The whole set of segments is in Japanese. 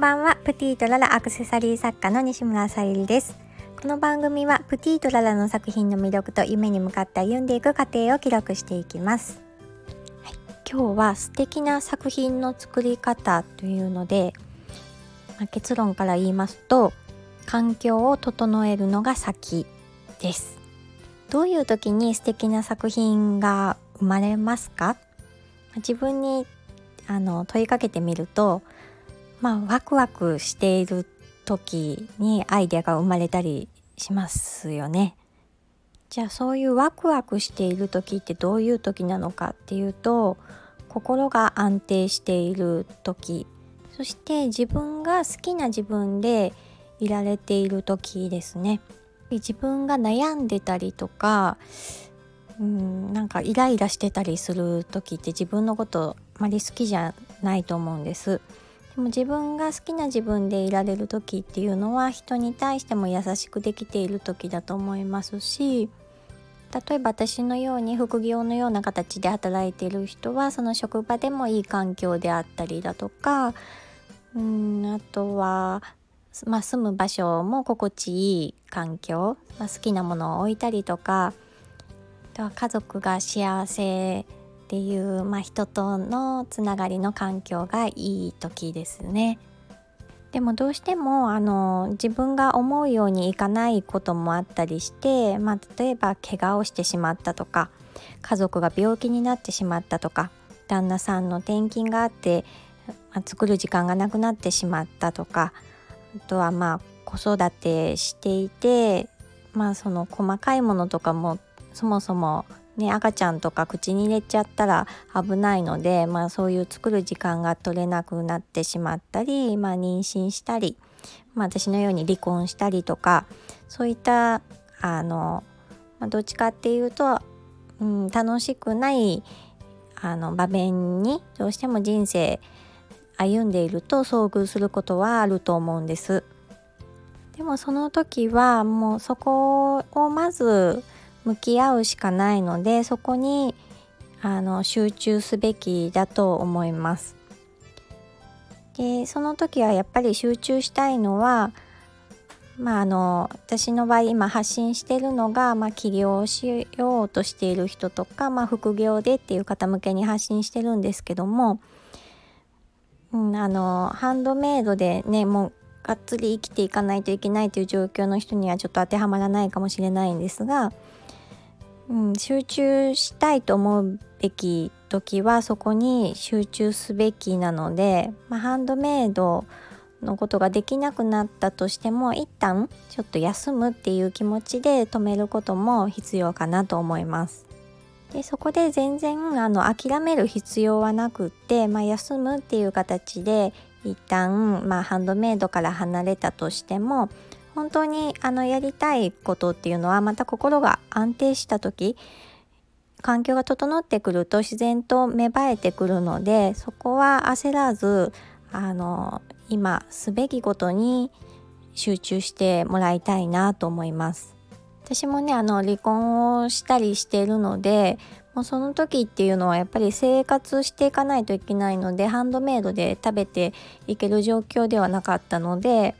んばんは。プティートララアクセサリー作家の西村さゆりです。この番組はプティートララの作品の魅力と夢に向かって歩んでいく過程を記録していきます、はい、今日は素敵な作品の作り方というので、まあ、結論から言いますと環境を整えるのが先です。どういう時に素敵な作品が生まれますか？自分にあの問いかけてみるとまあワクワクしている時にアイデアが生まれたりしますよね。じゃあそういうワクワクしている時ってどういう時なのかっていうと心が安定している時そして自分が好きな自分でいられている時ですね。自分が悩んでたりとかうんなんかイライラしてたりする時って自分のことあまり好きじゃないと思うんです。でも自分が好きな自分でいられる時っていうのは人に対しても優しくできている時だと思いますし例えば私のように副業のような形で働いている人はその職場でもいい環境であったりだとかうんあとは、まあ、住む場所も心地いい環境、まあ、好きなものを置いたりとかあとは家族が幸せっていう、まあ、人とのつながりの環境がいい時ですね。でもどうしてもあの自分が思うようにいかないこともあったりして、まあ、例えば怪我をしてしまったとか家族が病気になってしまったとか旦那さんの転勤があって、まあ、作る時間がなくなってしまったとかあとはまあ子育てしていて、まあ、その細かいものとかもそもそもね、赤ちゃんとか口に入れちゃったら危ないので、まあ、そういう作る時間が取れなくなってしまったり、まあ、妊娠したり、まあ、私のように離婚したりとかそういったあの、まあ、どっちかっていうと、うん、楽しくないあの場面にどうしても人生歩んでいると遭遇することはあると思うんです。でもその時はもうそこをまず向き合うしかないのでそこにあの集中すべきだと思います。でその時はやっぱり集中したいのはまああの私の場合今発信してるのが、まあ、起業しようとしている人とか、まあ、副業でっていう方向けに発信してるんですけども、うん、あのハンドメイドでねもうがっつり生きていかないといけないという状況の人にはちょっと当てはまらないかもしれないんですがうん、集中したいと思うべき時はそこに集中すべきなので、まあ、ハンドメイドのことができなくなったとしても一旦ちょっと休むっていう気持ちで止めることも必要かなと思います。でそこで全然あの諦める必要はなくって、まあ、休むっていう形で一旦、まあ、ハンドメイドから離れたとしても本当にあのやりたいことっていうのはまた心が安定した時環境が整ってくると自然と芽生えてくるのでそこは焦らずあの今すべきことに集中してもらいたいなと思います。私もねあの離婚をしたりしているのでもうその時っていうのはやっぱり生活していかないといけないのでハンドメイドで食べていける状況ではなかったので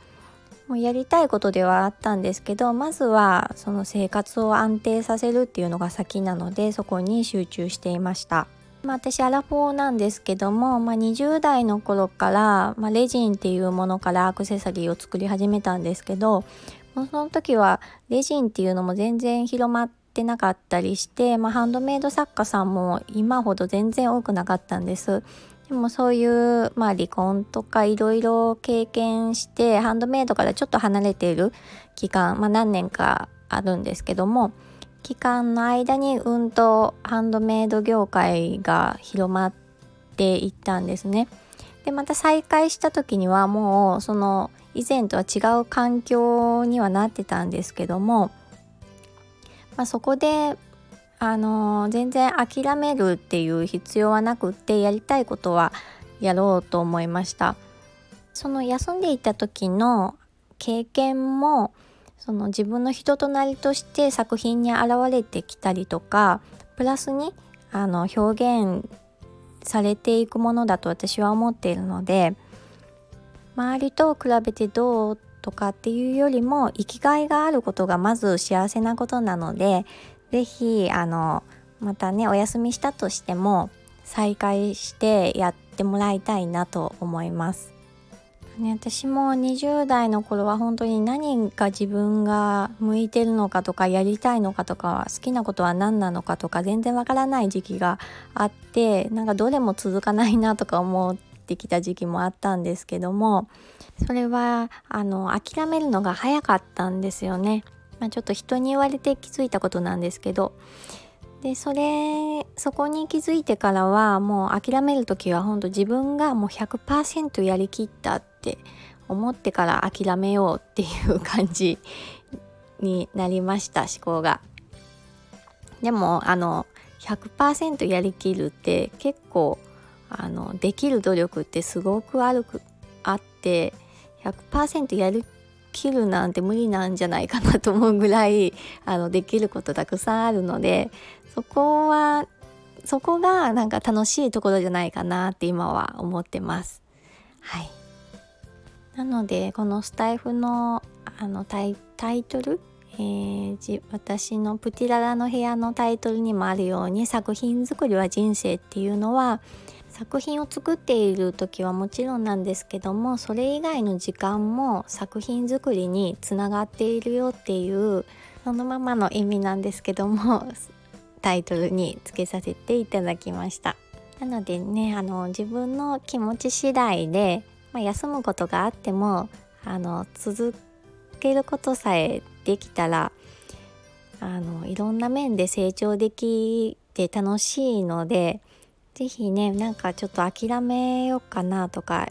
もうやりたいことではあったんですけどまずはその生活を安定させるっていうのが先なのでそこに集中していました。まあ、私アラフォーなんですけども、まあ、20代の頃から、まあ、レジンっていうものからアクセサリーを作り始めたんですけどその時はレジンっていうのも全然広まってなかったりして、まあ、ハンドメイド作家さんも今ほど全然多くなかったんです。でもそういう、まあ、離婚とかいろいろ経験してハンドメイドからちょっと離れている期間、まあ、何年かあるんですけども期間の間にうんとハンドメイド業界が広まっていったんですね。でまた再開した時にはもうその以前とは違う環境にはなってたんですけども、まあ、そこであの全然諦めるっていう必要はなくってやりたいことはやろうと思いました。その休んでいた時の経験もその自分の人となりとして作品に現れてきたりとかプラスにあの表現されていくものだと私は思っているので周りと比べてどうとかっていうよりも生きがいがあることがまず幸せなことなので是非あのまたねお休みしたとしても再開してやってもらいたいなと思います。ね、私も20代の頃は本当に何が自分が向いてるのかとかやりたいのかとか好きなことは何なのかとか全然わからない時期があってなんかどれも続かないなとか思ってきた時期もあったんですけどもそれはあの諦めるのが早かったんですよね。まあ、ちょっと人に言われて気づいたことなんですけどでそれそこに気づいてからはもう諦める時は本当自分がもう100%やりきったって思ってから諦めようっていう感じになりました思考が。でもあの100%やりきるって結構あのできる努力ってすごく悪くあって100%やりきるなんて無理なんじゃないかなと思うぐらい あのできることたくさんあるのでそこはそこがなんか楽しいところじゃないかなって今は思ってます。はい、なのでこのスタイフのあのタイトル、えー、私のプティララの部屋のタイトルにもあるように作品作りは人生っていうのは作品を作っている時はもちろんなんですけどもそれ以外の時間も作品作りにつながっているよっていうそのままの意味なんですけども タイトルにつけさせていただきました。なのでねあの自分の気持ち次第で、まあ、休むことがあってもあの続けることさえできたらあのいろんな面で成長できて楽しいので是非ねなんかちょっと諦めようかなとか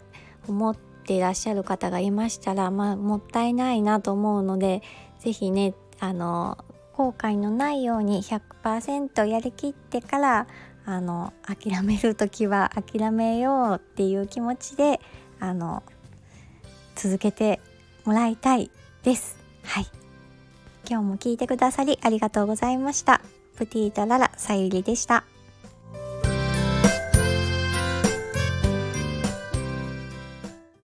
思っていらっしゃる方がいましたら、まあ、もったいないなと思うので是非ねあの後悔のないように100%やりきってからあの諦める時は諦めようっていう気持ちであの続けてもらいたいです。はい今日も聞いてくださりありがとうございました。プティータララさゆりでした。